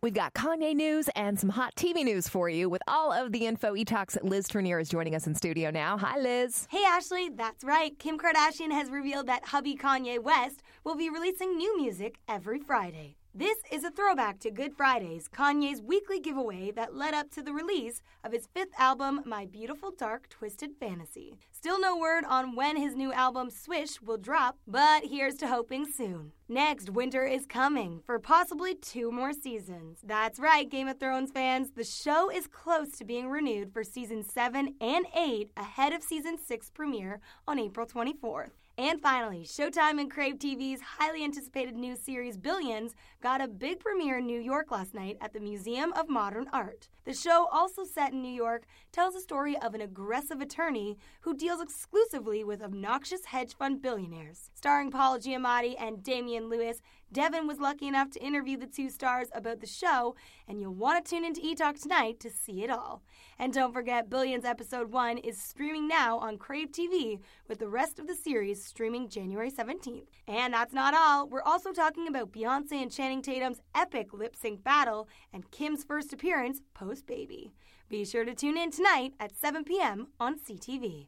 We've got Kanye news and some hot TV news for you with all of the info. eTalks Liz Trinnear is joining us in studio now. Hi, Liz. Hey, Ashley. That's right. Kim Kardashian has revealed that hubby Kanye West will be releasing new music every Friday. This is a throwback to Good Fridays, Kanye's weekly giveaway that led up to the release of his fifth album, My Beautiful Dark Twisted Fantasy. Still no word on when his new album, Swish, will drop, but here's to hoping soon. Next, winter is coming for possibly two more seasons. That's right, Game of Thrones fans. The show is close to being renewed for season 7 and 8 ahead of season 6 premiere on April 24th. And finally, Showtime and Crave TV's highly anticipated new series Billions got a big premiere in New York last night at the Museum of Modern Art. The show, also set in New York, tells the story of an aggressive attorney who deals exclusively with obnoxious hedge fund billionaires. Starring Paul Giamatti and Damian Lewis, Devin was lucky enough to interview the two stars about the show, and you'll want to tune into eTalk tonight to see it all. And don't forget, Billions Episode 1 is streaming now on Crave TV, with the rest of the series streaming January 17th. And that's not all. We're also talking about Beyonce and Channing Tatum's epic lip sync battle and Kim's first appearance post baby. Be sure to tune in tonight at 7 p.m. on CTV.